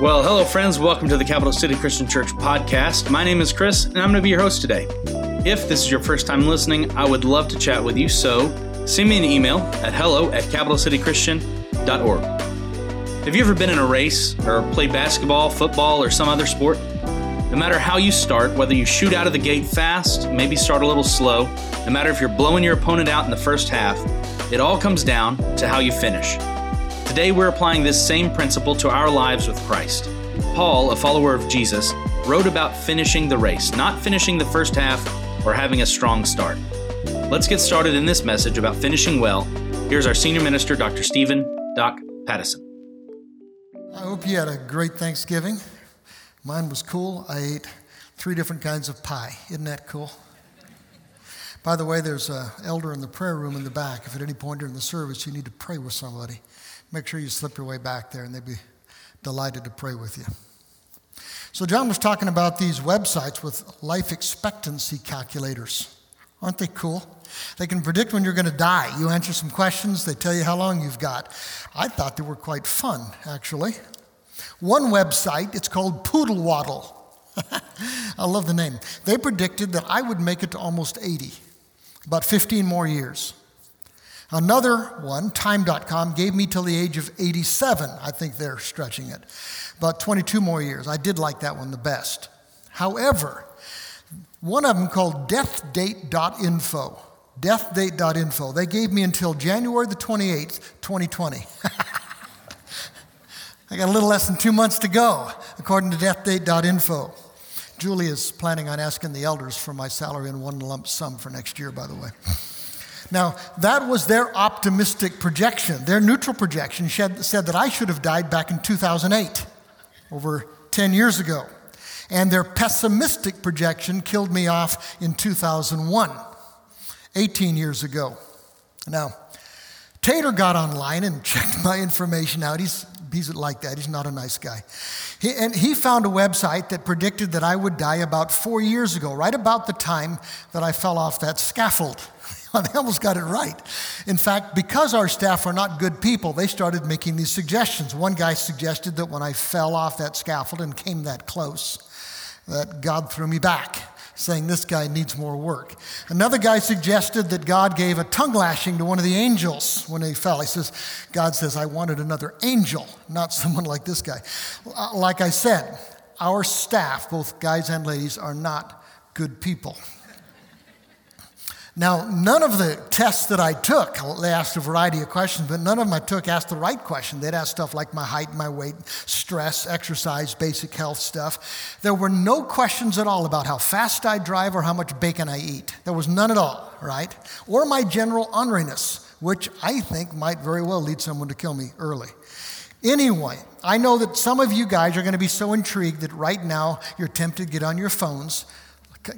Well, hello, friends. Welcome to the Capital City Christian Church podcast. My name is Chris, and I'm going to be your host today. If this is your first time listening, I would love to chat with you, so send me an email at hello at capitalcitychristian.org. Have you ever been in a race or played basketball, football, or some other sport? No matter how you start, whether you shoot out of the gate fast, maybe start a little slow, no matter if you're blowing your opponent out in the first half, it all comes down to how you finish. Today, we're applying this same principle to our lives with Christ. Paul, a follower of Jesus, wrote about finishing the race, not finishing the first half or having a strong start. Let's get started in this message about finishing well. Here's our senior minister, Dr. Stephen Doc Pattison. I hope you had a great Thanksgiving. Mine was cool. I ate three different kinds of pie. Isn't that cool? By the way, there's an elder in the prayer room in the back. If at any point during the service you need to pray with somebody, make sure you slip your way back there and they'd be delighted to pray with you. So, John was talking about these websites with life expectancy calculators. Aren't they cool? They can predict when you're going to die. You answer some questions, they tell you how long you've got. I thought they were quite fun, actually. One website, it's called Poodle Waddle. I love the name. They predicted that I would make it to almost 80, about 15 more years. Another one, time.com, gave me till the age of 87. I think they're stretching it. About 22 more years. I did like that one the best. However, one of them called deathdate.info. Deathdate.info. They gave me until January the 28th, 2020. I got a little less than two months to go, according to deathdate.info. Julie is planning on asking the elders for my salary in one lump sum for next year, by the way. Now, that was their optimistic projection. Their neutral projection said that I should have died back in 2008, over 10 years ago. And their pessimistic projection killed me off in 2001, 18 years ago. Now, Tater got online and checked my information out. He's, he's like that, he's not a nice guy. He, and he found a website that predicted that I would die about four years ago, right about the time that I fell off that scaffold. they almost got it right. In fact, because our staff are not good people, they started making these suggestions. One guy suggested that when I fell off that scaffold and came that close, that God threw me back, saying this guy needs more work. Another guy suggested that God gave a tongue lashing to one of the angels when he fell. He says, God says, I wanted another angel, not someone like this guy. Like I said, our staff, both guys and ladies, are not good people. Now, none of the tests that I took, they asked a variety of questions, but none of them I took asked the right question. They'd ask stuff like my height, my weight, stress, exercise, basic health stuff. There were no questions at all about how fast I drive or how much bacon I eat. There was none at all, right? Or my general orneriness, which I think might very well lead someone to kill me early. Anyway, I know that some of you guys are going to be so intrigued that right now you're tempted to get on your phones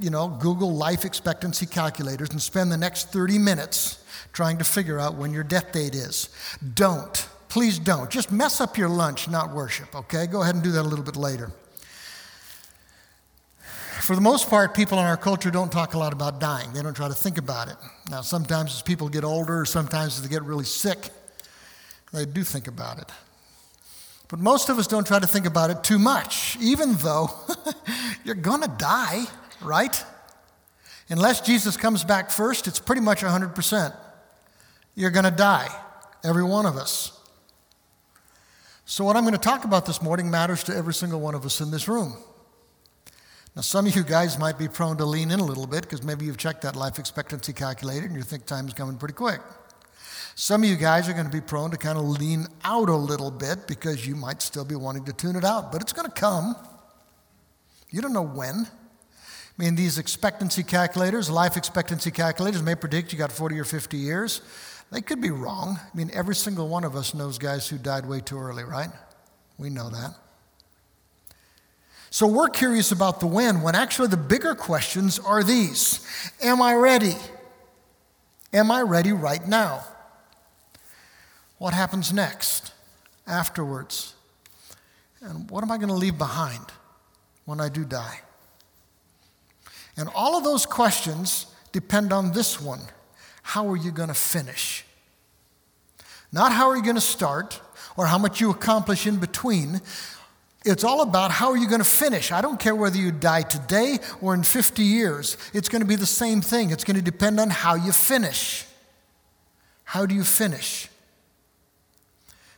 you know, Google life expectancy calculators and spend the next 30 minutes trying to figure out when your death date is. Don't. Please don't. Just mess up your lunch, not worship, okay? Go ahead and do that a little bit later. For the most part, people in our culture don't talk a lot about dying. They don't try to think about it. Now, sometimes as people get older, sometimes as they get really sick, they do think about it. But most of us don't try to think about it too much, even though you're going to die right? Unless Jesus comes back first, it's pretty much 100%. You're going to die, every one of us. So, what I'm going to talk about this morning matters to every single one of us in this room. Now, some of you guys might be prone to lean in a little bit because maybe you've checked that life expectancy calculator and you think time's coming pretty quick. Some of you guys are going to be prone to kind of lean out a little bit because you might still be wanting to tune it out, but it's going to come. You don't know when. I mean, these expectancy calculators, life expectancy calculators, may predict you got 40 or 50 years. They could be wrong. I mean, every single one of us knows guys who died way too early, right? We know that. So we're curious about the when, when actually the bigger questions are these Am I ready? Am I ready right now? What happens next, afterwards? And what am I going to leave behind when I do die? And all of those questions depend on this one how are you going to finish? Not how are you going to start or how much you accomplish in between. It's all about how are you going to finish. I don't care whether you die today or in 50 years. It's going to be the same thing. It's going to depend on how you finish. How do you finish?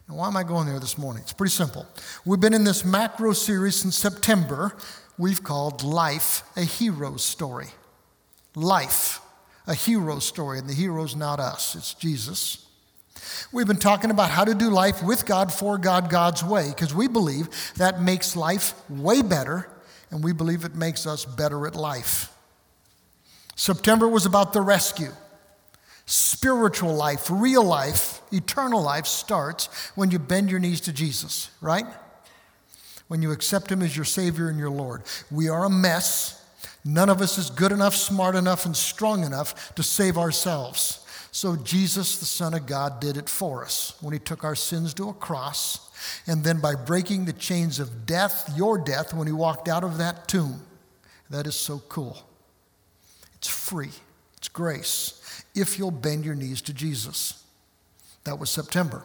Now, why am I going there this morning? It's pretty simple. We've been in this macro series since September. We've called Life a Hero Story. Life, a hero story. And the hero's not us, it's Jesus. We've been talking about how to do life with God, for God, God's way, because we believe that makes life way better, and we believe it makes us better at life. September was about the rescue. Spiritual life, real life, eternal life starts when you bend your knees to Jesus, right? When you accept Him as your Savior and your Lord. We are a mess. None of us is good enough, smart enough, and strong enough to save ourselves. So Jesus, the Son of God, did it for us when he took our sins to a cross. And then by breaking the chains of death, your death, when he walked out of that tomb. That is so cool. It's free, it's grace, if you'll bend your knees to Jesus. That was September.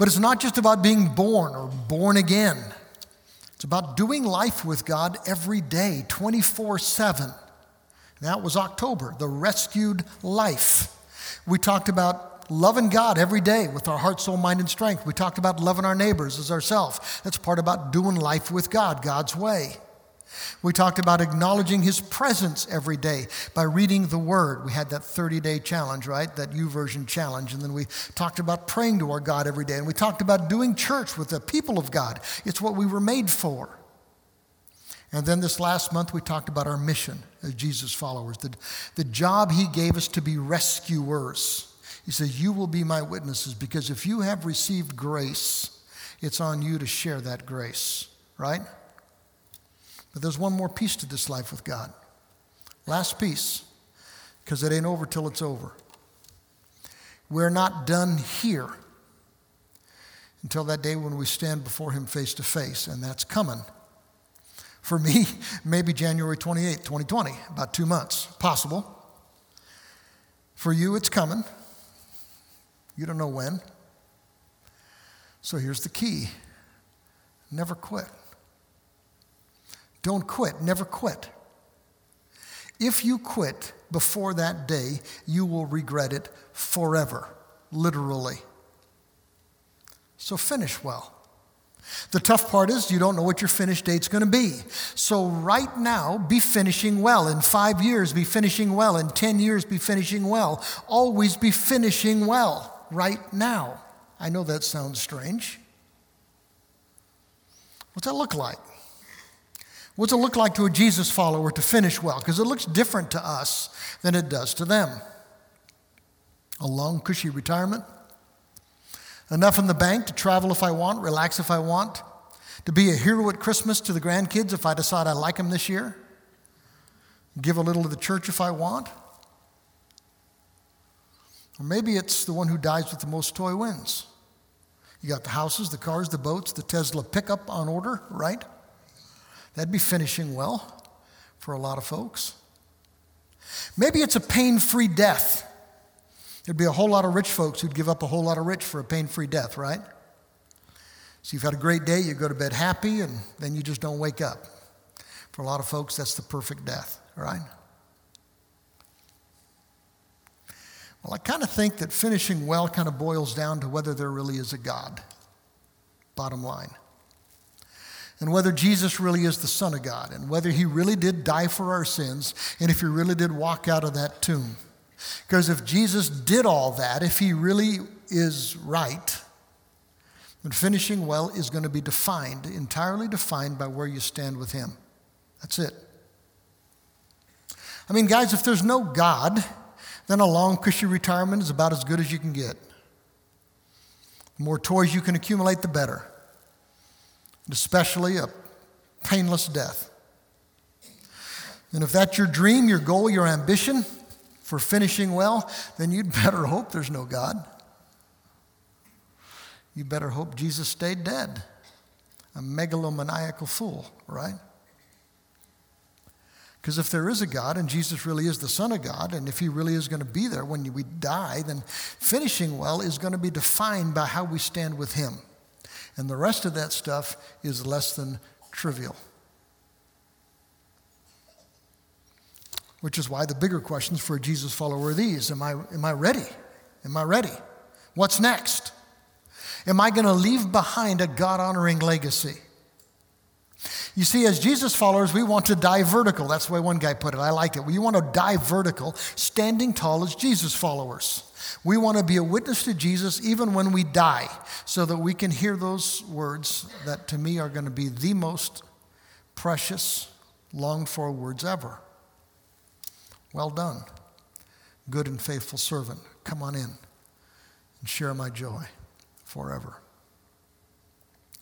But it's not just about being born or born again. It's about doing life with God every day, 24 7. That was October, the rescued life. We talked about loving God every day with our heart, soul, mind, and strength. We talked about loving our neighbors as ourselves. That's part about doing life with God, God's way. We talked about acknowledging His presence every day by reading the Word. We had that 30 day challenge, right? That YouVersion challenge. And then we talked about praying to our God every day. And we talked about doing church with the people of God. It's what we were made for. And then this last month, we talked about our mission as Jesus followers, the, the job He gave us to be rescuers. He says, You will be my witnesses because if you have received grace, it's on you to share that grace, right? But there's one more piece to this life with God. Last piece, because it ain't over till it's over. We're not done here until that day when we stand before Him face to face, and that's coming. For me, maybe January 28, 2020, about two months, possible. For you, it's coming. You don't know when. So here's the key never quit. Don't quit, never quit. If you quit before that day, you will regret it forever, literally. So finish well. The tough part is you don't know what your finish date's going to be. So, right now, be finishing well. In five years, be finishing well. In 10 years, be finishing well. Always be finishing well right now. I know that sounds strange. What's that look like? What's it look like to a Jesus follower to finish well? Because it looks different to us than it does to them. A long, cushy retirement enough in the bank to travel if I want, relax if I want, to be a hero at Christmas to the grandkids if I decide I like them this year, give a little to the church if I want. Or maybe it's the one who dies with the most toy wins. You got the houses, the cars, the boats, the Tesla pickup on order, right? That'd be finishing well for a lot of folks. Maybe it's a pain free death. There'd be a whole lot of rich folks who'd give up a whole lot of rich for a pain free death, right? So you've had a great day, you go to bed happy, and then you just don't wake up. For a lot of folks, that's the perfect death, right? Well, I kind of think that finishing well kind of boils down to whether there really is a God, bottom line. And whether Jesus really is the Son of God, and whether he really did die for our sins, and if he really did walk out of that tomb. Because if Jesus did all that, if he really is right, then finishing well is going to be defined, entirely defined by where you stand with him. That's it. I mean, guys, if there's no God, then a long, cushy retirement is about as good as you can get. The more toys you can accumulate, the better. Especially a painless death. And if that's your dream, your goal, your ambition, for finishing well, then you'd better hope there's no God. You better hope Jesus stayed dead. A megalomaniacal fool, right? Because if there is a God and Jesus really is the Son of God, and if He really is going to be there when we die, then finishing well is going to be defined by how we stand with Him. And the rest of that stuff is less than trivial. Which is why the bigger questions for a Jesus follower are these Am I, am I ready? Am I ready? What's next? Am I going to leave behind a God honoring legacy? You see, as Jesus followers, we want to die vertical. That's the way one guy put it. I like it. We want to die vertical, standing tall as Jesus followers. We want to be a witness to Jesus even when we die, so that we can hear those words that to me are going to be the most precious, longed for words ever. Well done, good and faithful servant. Come on in and share my joy forever.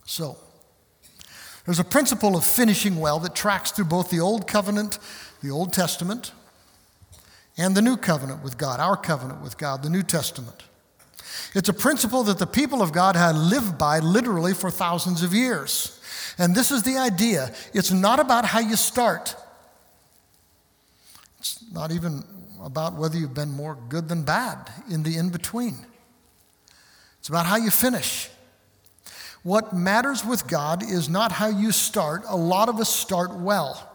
So, there's a principle of finishing well that tracks through both the Old Covenant, the Old Testament, and the New Covenant with God, our covenant with God, the New Testament. It's a principle that the people of God had lived by literally for thousands of years. And this is the idea it's not about how you start, it's not even about whether you've been more good than bad in the in between. It's about how you finish. What matters with God is not how you start. A lot of us start well.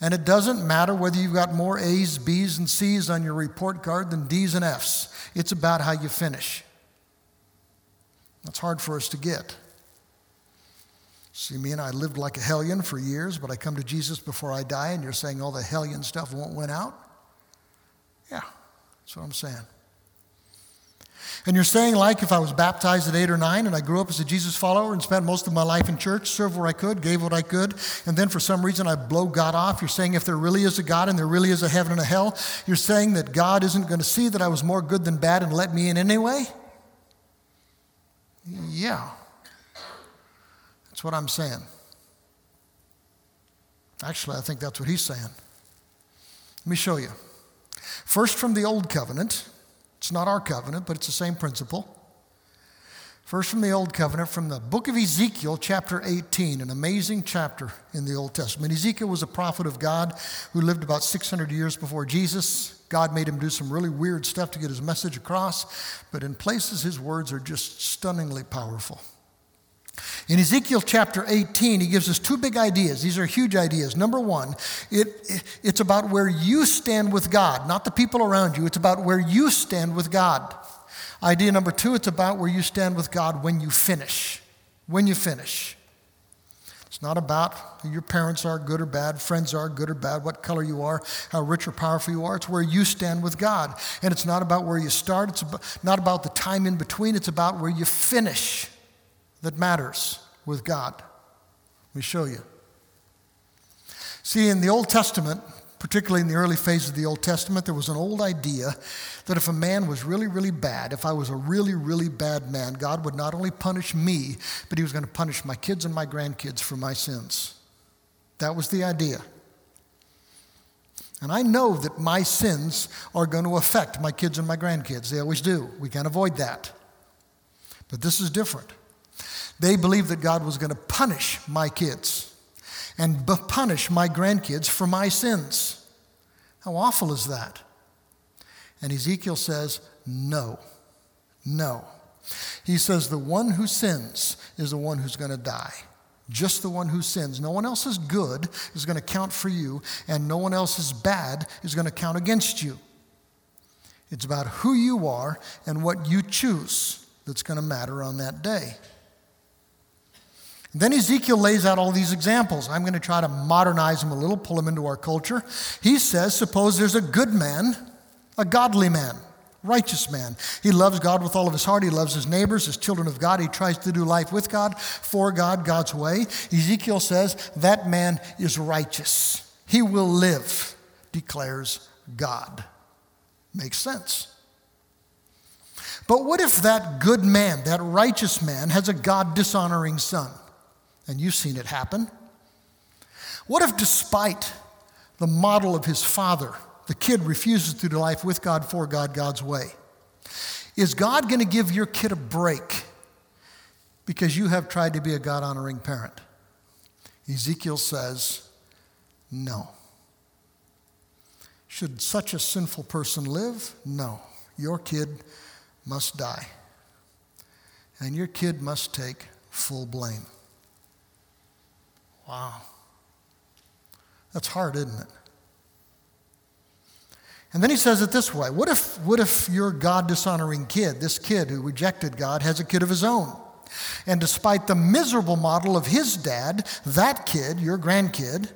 And it doesn't matter whether you've got more A's, B's, and C's on your report card than D's and F's. It's about how you finish. That's hard for us to get. See, me and I lived like a hellion for years, but I come to Jesus before I die, and you're saying all the hellion stuff won't win out? Yeah, that's what I'm saying. And you're saying, like, if I was baptized at eight or nine and I grew up as a Jesus follower and spent most of my life in church, served where I could, gave what I could, and then for some reason I blow God off, you're saying if there really is a God and there really is a heaven and a hell, you're saying that God isn't going to see that I was more good than bad and let me in anyway? Yeah. That's what I'm saying. Actually, I think that's what he's saying. Let me show you. First, from the Old Covenant. It's not our covenant, but it's the same principle. First, from the Old Covenant, from the book of Ezekiel, chapter 18, an amazing chapter in the Old Testament. Ezekiel was a prophet of God who lived about 600 years before Jesus. God made him do some really weird stuff to get his message across, but in places, his words are just stunningly powerful. In Ezekiel chapter 18, he gives us two big ideas. These are huge ideas. Number one, it, it's about where you stand with God, not the people around you. It's about where you stand with God. Idea number two, it's about where you stand with God when you finish. When you finish. It's not about who your parents are, good or bad, friends are, good or bad, what color you are, how rich or powerful you are. It's where you stand with God. And it's not about where you start, it's about, not about the time in between, it's about where you finish that matters with God. Let me show you. See, in the Old Testament, particularly in the early phase of the Old Testament, there was an old idea that if a man was really, really bad, if I was a really, really bad man, God would not only punish me, but he was going to punish my kids and my grandkids for my sins. That was the idea. And I know that my sins are going to affect my kids and my grandkids. They always do. We can't avoid that. But this is different. They believed that God was going to punish my kids and punish my grandkids for my sins. How awful is that? And Ezekiel says, No, no. He says, The one who sins is the one who's going to die. Just the one who sins. No one else is good is going to count for you, and no one else is bad is going to count against you. It's about who you are and what you choose that's going to matter on that day. Then Ezekiel lays out all these examples. I'm going to try to modernize them a little, pull them into our culture. He says, Suppose there's a good man, a godly man, righteous man. He loves God with all of his heart. He loves his neighbors, his children of God. He tries to do life with God, for God, God's way. Ezekiel says, That man is righteous. He will live, declares God. Makes sense. But what if that good man, that righteous man, has a God dishonoring son? And you've seen it happen. What if, despite the model of his father, the kid refuses to do life with God, for God, God's way? Is God going to give your kid a break because you have tried to be a God honoring parent? Ezekiel says, no. Should such a sinful person live? No. Your kid must die. and your kid must take full blame. Wow. That's hard, isn't it? And then he says it this way What if, what if your God dishonoring kid, this kid who rejected God, has a kid of his own? And despite the miserable model of his dad, that kid, your grandkid,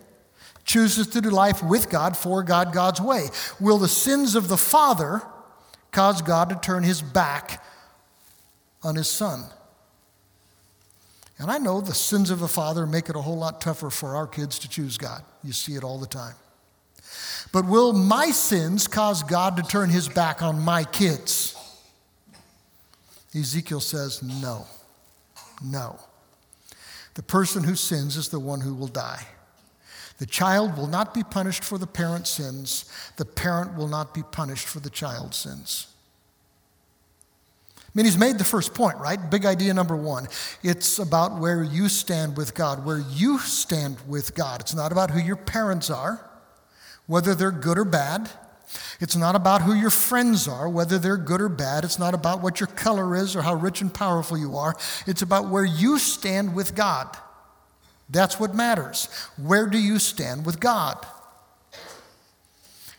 chooses to do life with God, for God, God's way. Will the sins of the father cause God to turn his back on his son? And I know the sins of a father make it a whole lot tougher for our kids to choose God. You see it all the time. But will my sins cause God to turn his back on my kids? Ezekiel says, no. No. The person who sins is the one who will die. The child will not be punished for the parent's sins. The parent will not be punished for the child's sins. I mean, he's made the first point, right? Big idea number one. It's about where you stand with God, where you stand with God. It's not about who your parents are, whether they're good or bad. It's not about who your friends are, whether they're good or bad. It's not about what your color is or how rich and powerful you are. It's about where you stand with God. That's what matters. Where do you stand with God?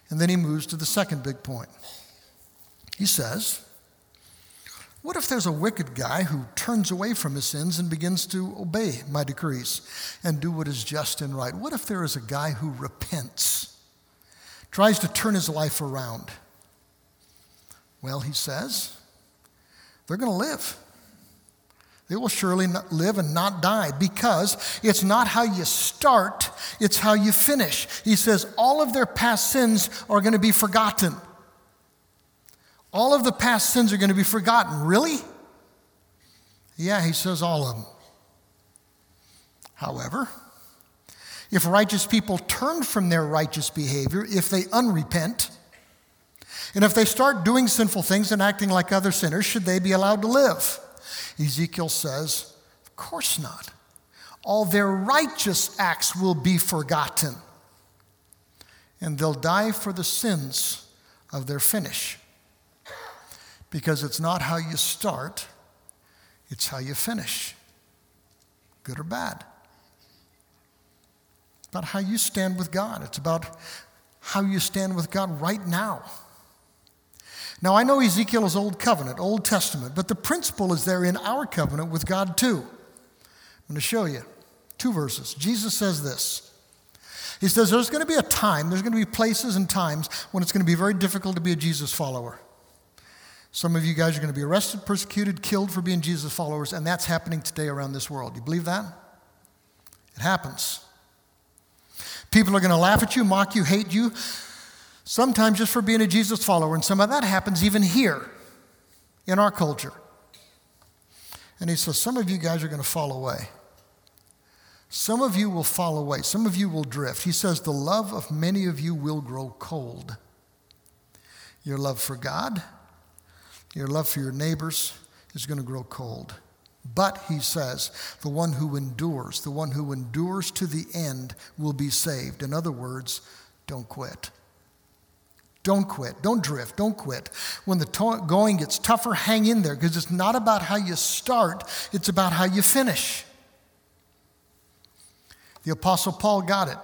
And then he moves to the second big point. He says, What if there's a wicked guy who turns away from his sins and begins to obey my decrees and do what is just and right? What if there is a guy who repents? tries to turn his life around. Well, he says, they're going to live. They will surely live and not die because it's not how you start, it's how you finish. He says all of their past sins are going to be forgotten. All of the past sins are going to be forgotten. Really? Yeah, he says all of them. However, if righteous people turn from their righteous behavior, if they unrepent, and if they start doing sinful things and acting like other sinners, should they be allowed to live? Ezekiel says, Of course not. All their righteous acts will be forgotten, and they'll die for the sins of their finish. Because it's not how you start, it's how you finish, good or bad about how you stand with God. It's about how you stand with God right now. Now, I know Ezekiel is Old Covenant, Old Testament, but the principle is there in our covenant with God too. I'm going to show you two verses. Jesus says this. He says there's going to be a time, there's going to be places and times when it's going to be very difficult to be a Jesus follower. Some of you guys are going to be arrested, persecuted, killed for being Jesus followers, and that's happening today around this world. Do you believe that? It happens. People are going to laugh at you, mock you, hate you, sometimes just for being a Jesus follower. And some of that happens even here in our culture. And he says, Some of you guys are going to fall away. Some of you will fall away. Some of you will drift. He says, The love of many of you will grow cold. Your love for God, your love for your neighbors is going to grow cold. But, he says, the one who endures, the one who endures to the end will be saved. In other words, don't quit. Don't quit. Don't drift. Don't quit. When the to- going gets tougher, hang in there because it's not about how you start, it's about how you finish. The Apostle Paul got it.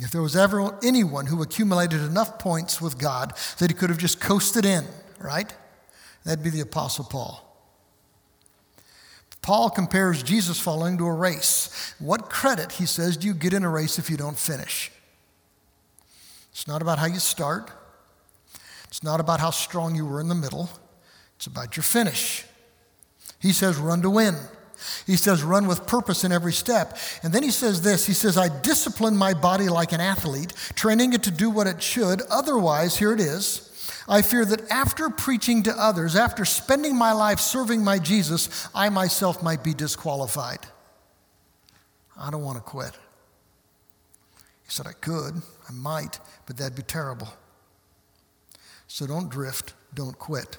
If there was ever anyone who accumulated enough points with God that he could have just coasted in, right? That'd be the Apostle Paul. Paul compares Jesus following to a race. What credit, he says, do you get in a race if you don't finish? It's not about how you start, it's not about how strong you were in the middle, it's about your finish. He says, run to win. He says, run with purpose in every step. And then he says this He says, I discipline my body like an athlete, training it to do what it should. Otherwise, here it is I fear that after preaching to others, after spending my life serving my Jesus, I myself might be disqualified. I don't want to quit. He said, I could, I might, but that'd be terrible. So don't drift, don't quit.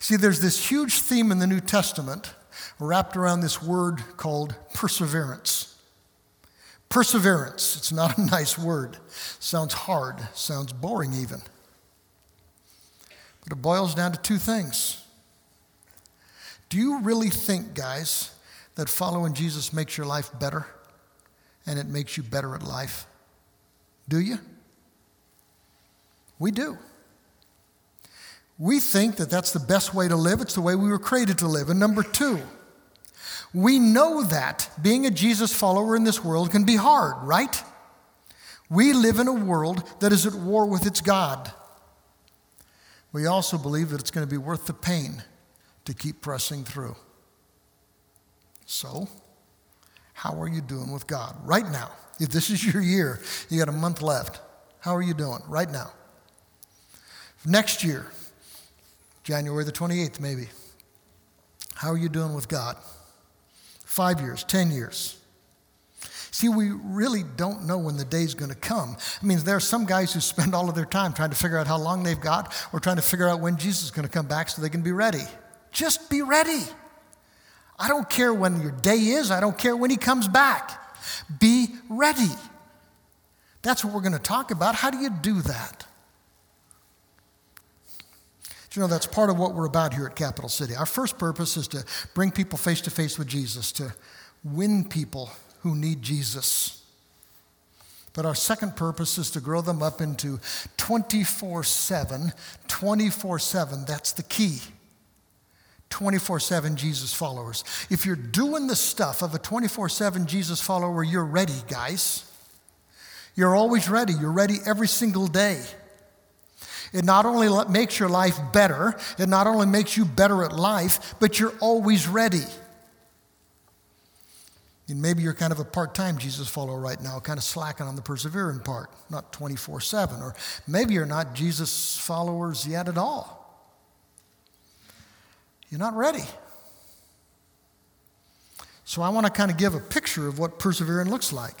See, there's this huge theme in the New Testament wrapped around this word called perseverance. Perseverance, it's not a nice word. Sounds hard, sounds boring even. But it boils down to two things. Do you really think, guys, that following Jesus makes your life better and it makes you better at life? Do you? We do. We think that that's the best way to live. It's the way we were created to live. And number two, we know that being a Jesus follower in this world can be hard, right? We live in a world that is at war with its God. We also believe that it's going to be worth the pain to keep pressing through. So, how are you doing with God right now? If this is your year, you got a month left. How are you doing right now? Next year, January the 28th, maybe. How are you doing with God? Five years, 10 years. See, we really don't know when the day's going to come. I mean, there are some guys who spend all of their time trying to figure out how long they've got or trying to figure out when Jesus is going to come back so they can be ready. Just be ready. I don't care when your day is, I don't care when he comes back. Be ready. That's what we're going to talk about. How do you do that? you know, that's part of what we're about here at Capital City. Our first purpose is to bring people face to face with Jesus, to win people who need Jesus. But our second purpose is to grow them up into 24 7, 24 7. That's the key. 24 7 Jesus followers. If you're doing the stuff of a 24 7 Jesus follower, you're ready, guys. You're always ready. You're ready every single day. It not only makes your life better, it not only makes you better at life, but you're always ready. And maybe you're kind of a part time Jesus follower right now, kind of slacking on the persevering part, not 24 7. Or maybe you're not Jesus followers yet at all. You're not ready. So I want to kind of give a picture of what persevering looks like.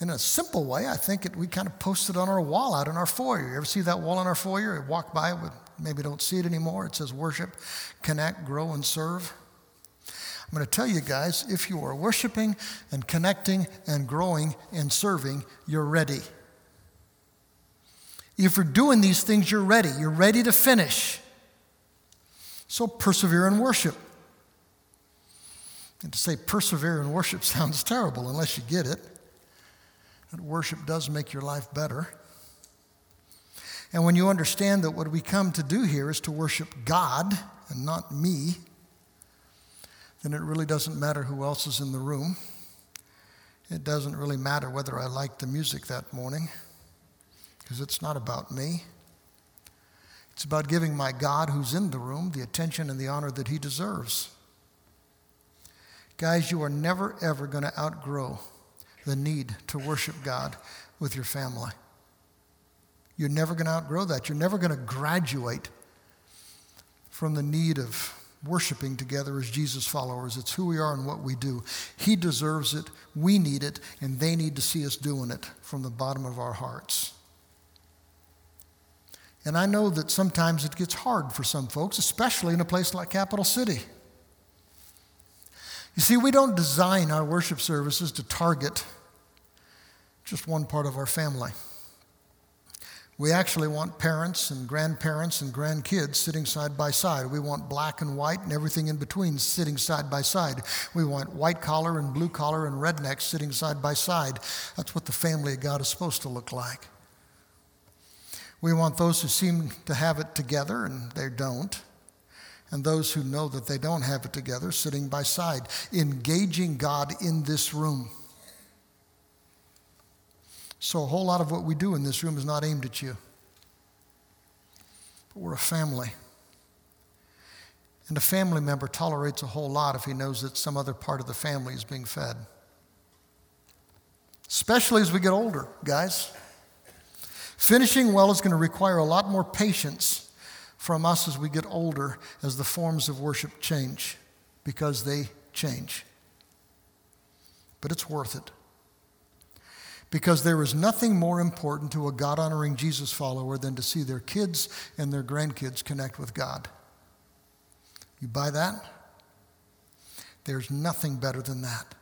In a simple way, I think it, we kind of post it on our wall out in our foyer. You ever see that wall in our foyer? You walk by it, maybe don't see it anymore. It says worship, connect, grow, and serve. I'm going to tell you guys if you are worshiping and connecting and growing and serving, you're ready. If you're doing these things, you're ready. You're ready to finish. So persevere in worship. And to say persevere in worship sounds terrible unless you get it. But worship does make your life better. And when you understand that what we come to do here is to worship God and not me, then it really doesn't matter who else is in the room. It doesn't really matter whether I like the music that morning, because it's not about me. It's about giving my God who's in the room the attention and the honor that he deserves. Guys, you are never, ever going to outgrow the need to worship God with your family. You're never going to outgrow that. You're never going to graduate from the need of worshiping together as Jesus followers. It's who we are and what we do. He deserves it, we need it, and they need to see us doing it from the bottom of our hearts. And I know that sometimes it gets hard for some folks, especially in a place like Capital City. You see, we don't design our worship services to target just one part of our family. We actually want parents and grandparents and grandkids sitting side by side. We want black and white and everything in between sitting side by side. We want white collar and blue collar and rednecks sitting side by side. That's what the family of God is supposed to look like. We want those who seem to have it together and they don't, and those who know that they don't have it together sitting by side, engaging God in this room. So, a whole lot of what we do in this room is not aimed at you. But we're a family. And a family member tolerates a whole lot if he knows that some other part of the family is being fed. Especially as we get older, guys. Finishing well is going to require a lot more patience from us as we get older as the forms of worship change because they change. But it's worth it. Because there is nothing more important to a God honoring Jesus follower than to see their kids and their grandkids connect with God. You buy that? There's nothing better than that.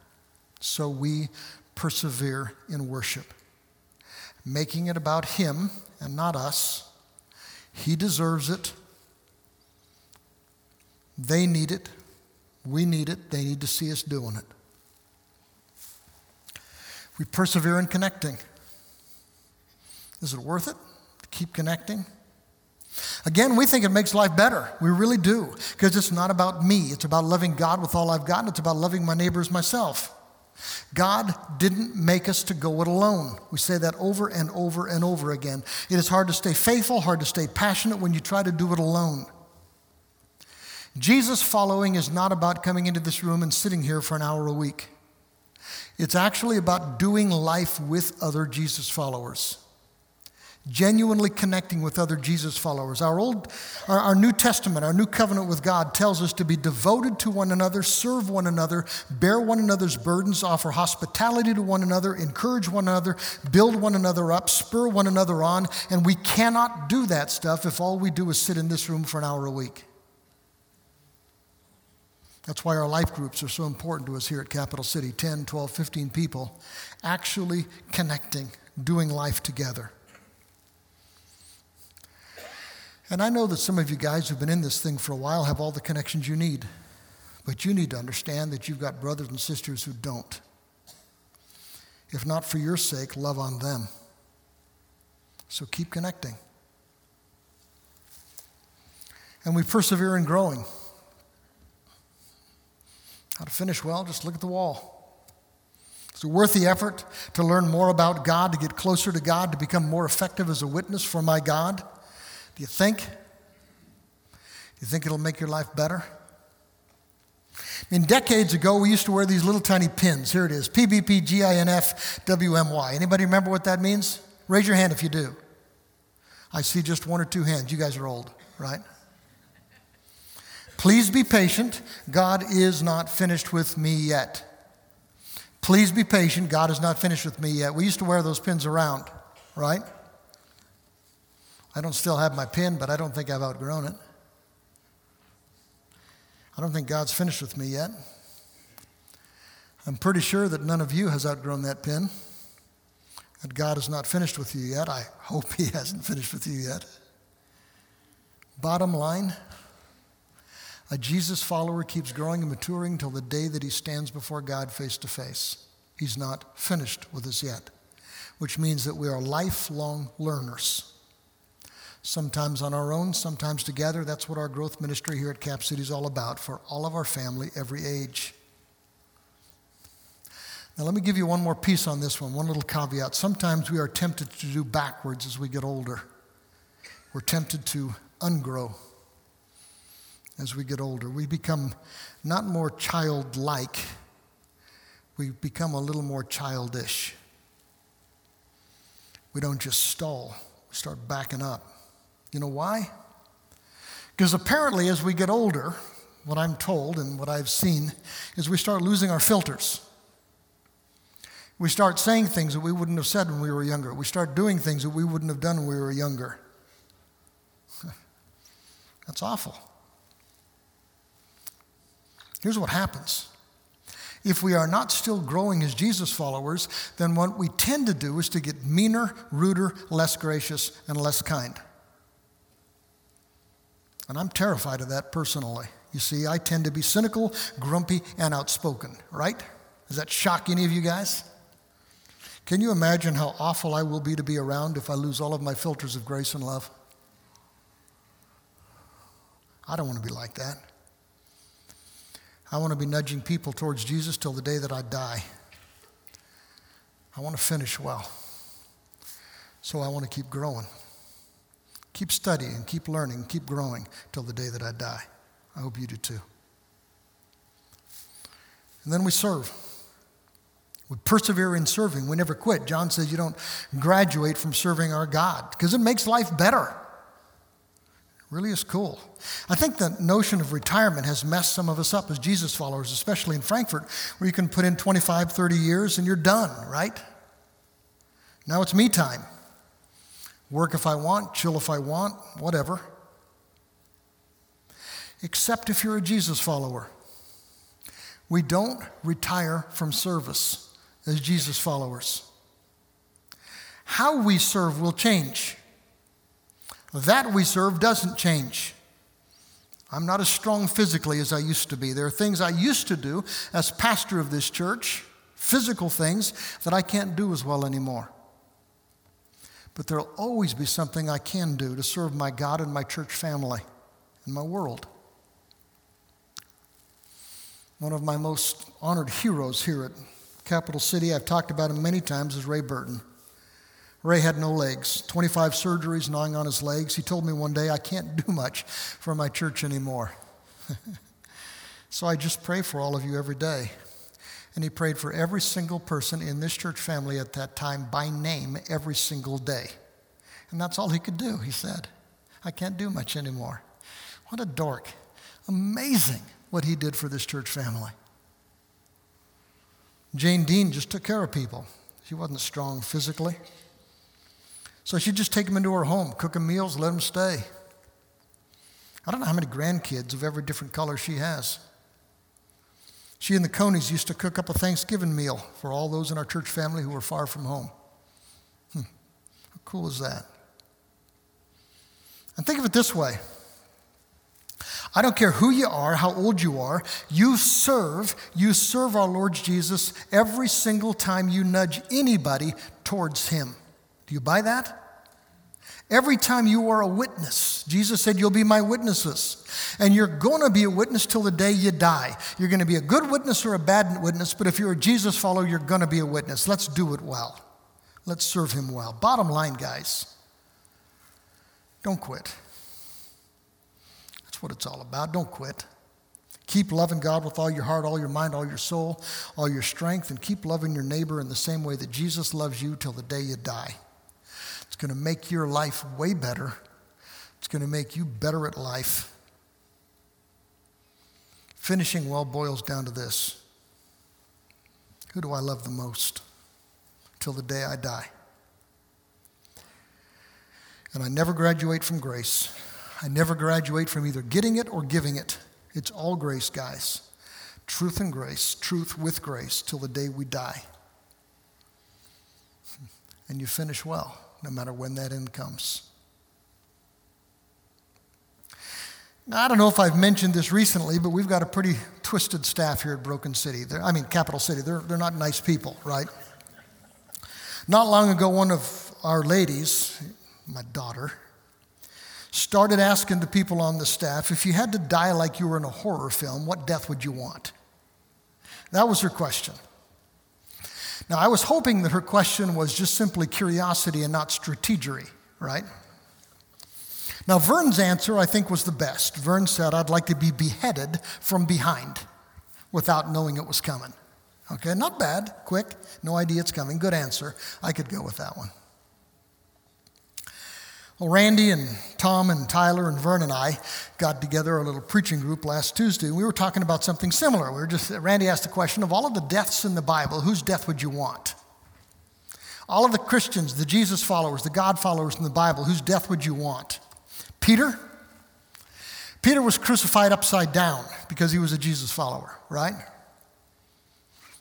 So we persevere in worship making it about him and not us. He deserves it. They need it. We need it. They need to see us doing it. We persevere in connecting. Is it worth it to keep connecting? Again, we think it makes life better. We really do, because it's not about me. It's about loving God with all I've got, it's about loving my neighbors myself. God didn't make us to go it alone. We say that over and over and over again. It is hard to stay faithful, hard to stay passionate when you try to do it alone. Jesus following is not about coming into this room and sitting here for an hour a week. It's actually about doing life with other Jesus followers genuinely connecting with other Jesus followers. Our old our, our, New Testament, our new covenant with God tells us to be devoted to one another, serve one another, bear one another's burdens, offer hospitality to one another, encourage one another, build one another up, spur one another on, and we cannot do that stuff if all we do is sit in this room for an hour a week. That's why our life groups are so important to us here at Capital City 10, 12, 15 people actually connecting, doing life together. And I know that some of you guys who've been in this thing for a while have all the connections you need. But you need to understand that you've got brothers and sisters who don't. If not for your sake, love on them. So keep connecting. And we persevere in growing. How to finish well, just look at the wall. Is it worth the effort to learn more about God, to get closer to God, to become more effective as a witness for my God? Do you think? Do you think it'll make your life better? I mean, decades ago, we used to wear these little tiny pins. Here it is PBPGINFWMY. Anybody remember what that means? Raise your hand if you do. I see just one or two hands. You guys are old, right? Please be patient. God is not finished with me yet. Please be patient. God is not finished with me yet. We used to wear those pins around, right? I don't still have my pin, but I don't think I've outgrown it. I don't think God's finished with me yet. I'm pretty sure that none of you has outgrown that pin. That God is not finished with you yet. I hope He hasn't finished with you yet. Bottom line a Jesus follower keeps growing and maturing until the day that he stands before God face to face. He's not finished with us yet, which means that we are lifelong learners sometimes on our own, sometimes together. That's what our growth ministry here at Cap City is all about for all of our family, every age. Now, let me give you one more piece on this one, one little caveat. Sometimes we are tempted to do backwards as we get older. We're tempted to ungrow as we get older. We become not more childlike, we become a little more childish. We don't just stall, we start backing up. You know why? Because apparently, as we get older, what I'm told and what I've seen is we start losing our filters. We start saying things that we wouldn't have said when we were younger. We start doing things that we wouldn't have done when we were younger. That's awful. Here's what happens. If we are not still growing as Jesus followers, then what we tend to do is to get meaner, ruder, less gracious, and less kind. And I'm terrified of that personally. You see, I tend to be cynical, grumpy, and outspoken, right? Does that shock any of you guys? Can you imagine how awful I will be to be around if I lose all of my filters of grace and love? I don't want to be like that. I want to be nudging people towards Jesus till the day that I die. I want to finish well. So I want to keep growing. Keep studying, keep learning, keep growing till the day that I die. I hope you do too. And then we serve. We persevere in serving. We never quit. John says you don't graduate from serving our God because it makes life better. Really is cool. I think the notion of retirement has messed some of us up as Jesus followers, especially in Frankfort, where you can put in 25, 30 years and you're done, right? Now it's me time. Work if I want, chill if I want, whatever. Except if you're a Jesus follower. We don't retire from service as Jesus followers. How we serve will change. That we serve doesn't change. I'm not as strong physically as I used to be. There are things I used to do as pastor of this church, physical things, that I can't do as well anymore. But there'll always be something I can do to serve my God and my church family and my world. One of my most honored heroes here at Capital City, I've talked about him many times, is Ray Burton. Ray had no legs, 25 surgeries gnawing on his legs. He told me one day, I can't do much for my church anymore. so I just pray for all of you every day. And he prayed for every single person in this church family at that time by name every single day. And that's all he could do, he said. I can't do much anymore. What a dork. Amazing what he did for this church family. Jane Dean just took care of people. She wasn't strong physically. So she'd just take them into her home, cook them meals, let them stay. I don't know how many grandkids of every different color she has. She and the Conies used to cook up a Thanksgiving meal for all those in our church family who were far from home. Hmm. How cool is that? And think of it this way I don't care who you are, how old you are, you serve, you serve our Lord Jesus every single time you nudge anybody towards Him. Do you buy that? Every time you are a witness, Jesus said, You'll be my witnesses. And you're going to be a witness till the day you die. You're going to be a good witness or a bad witness, but if you're a Jesus follower, you're going to be a witness. Let's do it well. Let's serve him well. Bottom line, guys, don't quit. That's what it's all about. Don't quit. Keep loving God with all your heart, all your mind, all your soul, all your strength, and keep loving your neighbor in the same way that Jesus loves you till the day you die. It's going to make your life way better. It's going to make you better at life. Finishing well boils down to this Who do I love the most till the day I die? And I never graduate from grace. I never graduate from either getting it or giving it. It's all grace, guys. Truth and grace, truth with grace till the day we die. And you finish well no matter when that end comes. Now, I don't know if I've mentioned this recently, but we've got a pretty twisted staff here at Broken City. They're, I mean, Capital City. They're, they're not nice people, right? Not long ago, one of our ladies, my daughter, started asking the people on the staff if you had to die like you were in a horror film, what death would you want? That was her question. Now, I was hoping that her question was just simply curiosity and not strategery, right? Now, Vern's answer, I think, was the best. Vern said, I'd like to be beheaded from behind without knowing it was coming. Okay, not bad, quick, no idea it's coming. Good answer. I could go with that one. Well, Randy and Tom and Tyler and Vern and I got together a little preaching group last Tuesday, and we were talking about something similar. We were just Randy asked the question of all of the deaths in the Bible, whose death would you want? All of the Christians, the Jesus followers, the God followers in the Bible, whose death would you want? Peter? Peter was crucified upside down because he was a Jesus follower, right?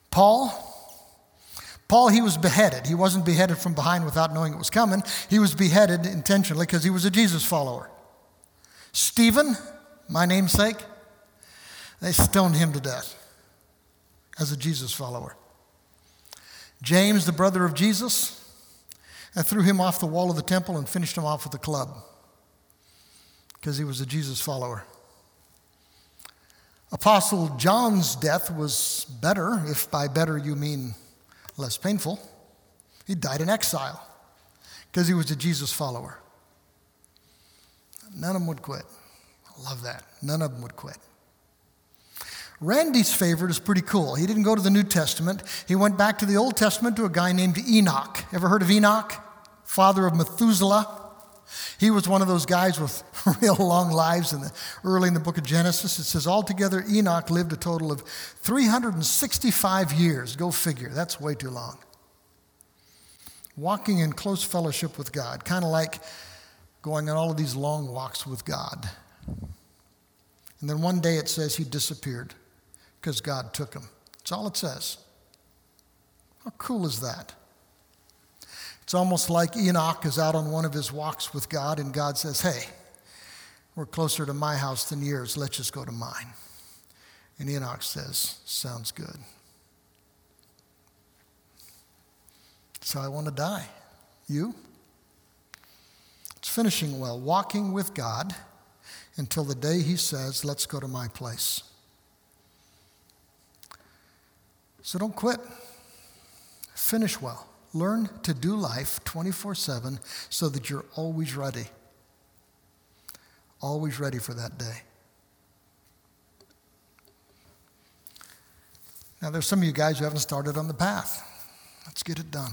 Paul? Paul, he was beheaded. He wasn't beheaded from behind without knowing it was coming. He was beheaded intentionally because he was a Jesus follower. Stephen, my namesake, they stoned him to death as a Jesus follower. James, the brother of Jesus, they threw him off the wall of the temple and finished him off with a club because he was a Jesus follower. Apostle John's death was better, if by better you mean less painful. He died in exile because he was a Jesus follower. None of them would quit. I love that. None of them would quit. Randy's favorite is pretty cool. He didn't go to the New Testament. He went back to the Old Testament to a guy named Enoch. Ever heard of Enoch? Father of Methuselah. He was one of those guys with real long lives in the, early in the book of Genesis. It says, altogether, Enoch lived a total of 365 years. Go figure, that's way too long. Walking in close fellowship with God, kind of like going on all of these long walks with God. And then one day it says he disappeared because God took him. That's all it says. How cool is that? It's almost like Enoch is out on one of his walks with God, and God says, Hey, We're closer to my house than yours. Let's just go to mine. And Enoch says, Sounds good. So I want to die. You? It's finishing well, walking with God until the day He says, Let's go to my place. So don't quit. Finish well. Learn to do life 24 7 so that you're always ready. Always ready for that day. Now, there's some of you guys who haven't started on the path. Let's get it done.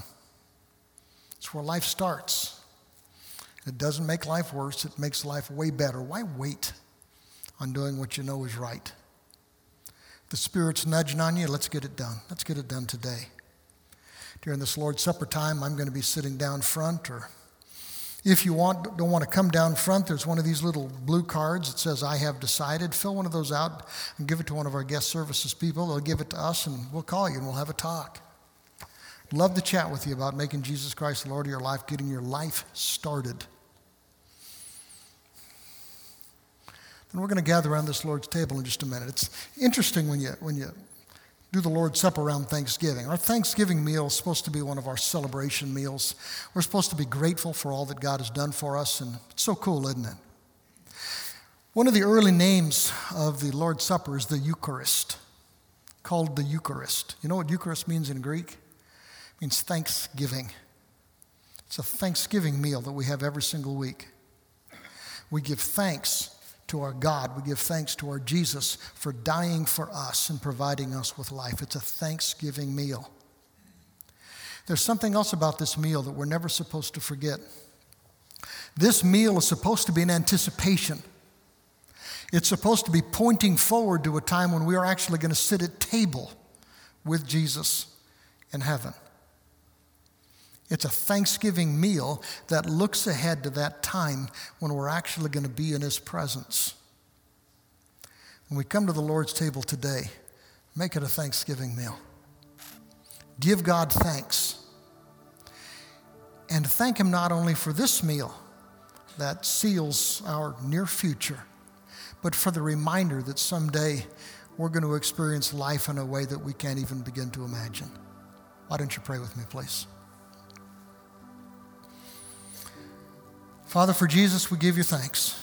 It's where life starts. It doesn't make life worse, it makes life way better. Why wait on doing what you know is right? The Spirit's nudging on you, let's get it done. Let's get it done today. During this Lord's Supper time, I'm going to be sitting down front, or if you want, don't want to come down front, there's one of these little blue cards that says, I have decided. Fill one of those out and give it to one of our guest services people. They'll give it to us, and we'll call you and we'll have a talk. Love to chat with you about making Jesus Christ the Lord of your life, getting your life started. And we're going to gather around this Lord's table in just a minute. It's interesting when you, when you do the Lord's Supper around Thanksgiving. Our Thanksgiving meal is supposed to be one of our celebration meals. We're supposed to be grateful for all that God has done for us, and it's so cool, isn't it? One of the early names of the Lord's Supper is the Eucharist, called the Eucharist. You know what Eucharist means in Greek? It means thanksgiving. It's a Thanksgiving meal that we have every single week. We give thanks to our God. We give thanks to our Jesus for dying for us and providing us with life. It's a Thanksgiving meal. There's something else about this meal that we're never supposed to forget. This meal is supposed to be an anticipation. It's supposed to be pointing forward to a time when we are actually going to sit at table with Jesus in heaven. It's a Thanksgiving meal that looks ahead to that time when we're actually going to be in His presence. When we come to the Lord's table today, make it a Thanksgiving meal. Give God thanks. And thank Him not only for this meal that seals our near future, but for the reminder that someday we're going to experience life in a way that we can't even begin to imagine. Why don't you pray with me, please? Father, for Jesus, we give you thanks.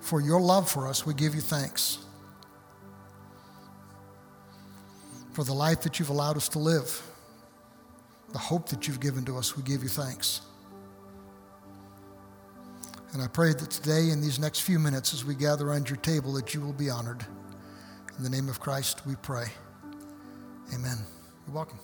For your love for us, we give you thanks. For the life that you've allowed us to live, the hope that you've given to us, we give you thanks. And I pray that today, in these next few minutes, as we gather around your table, that you will be honored. In the name of Christ, we pray. Amen. You're welcome.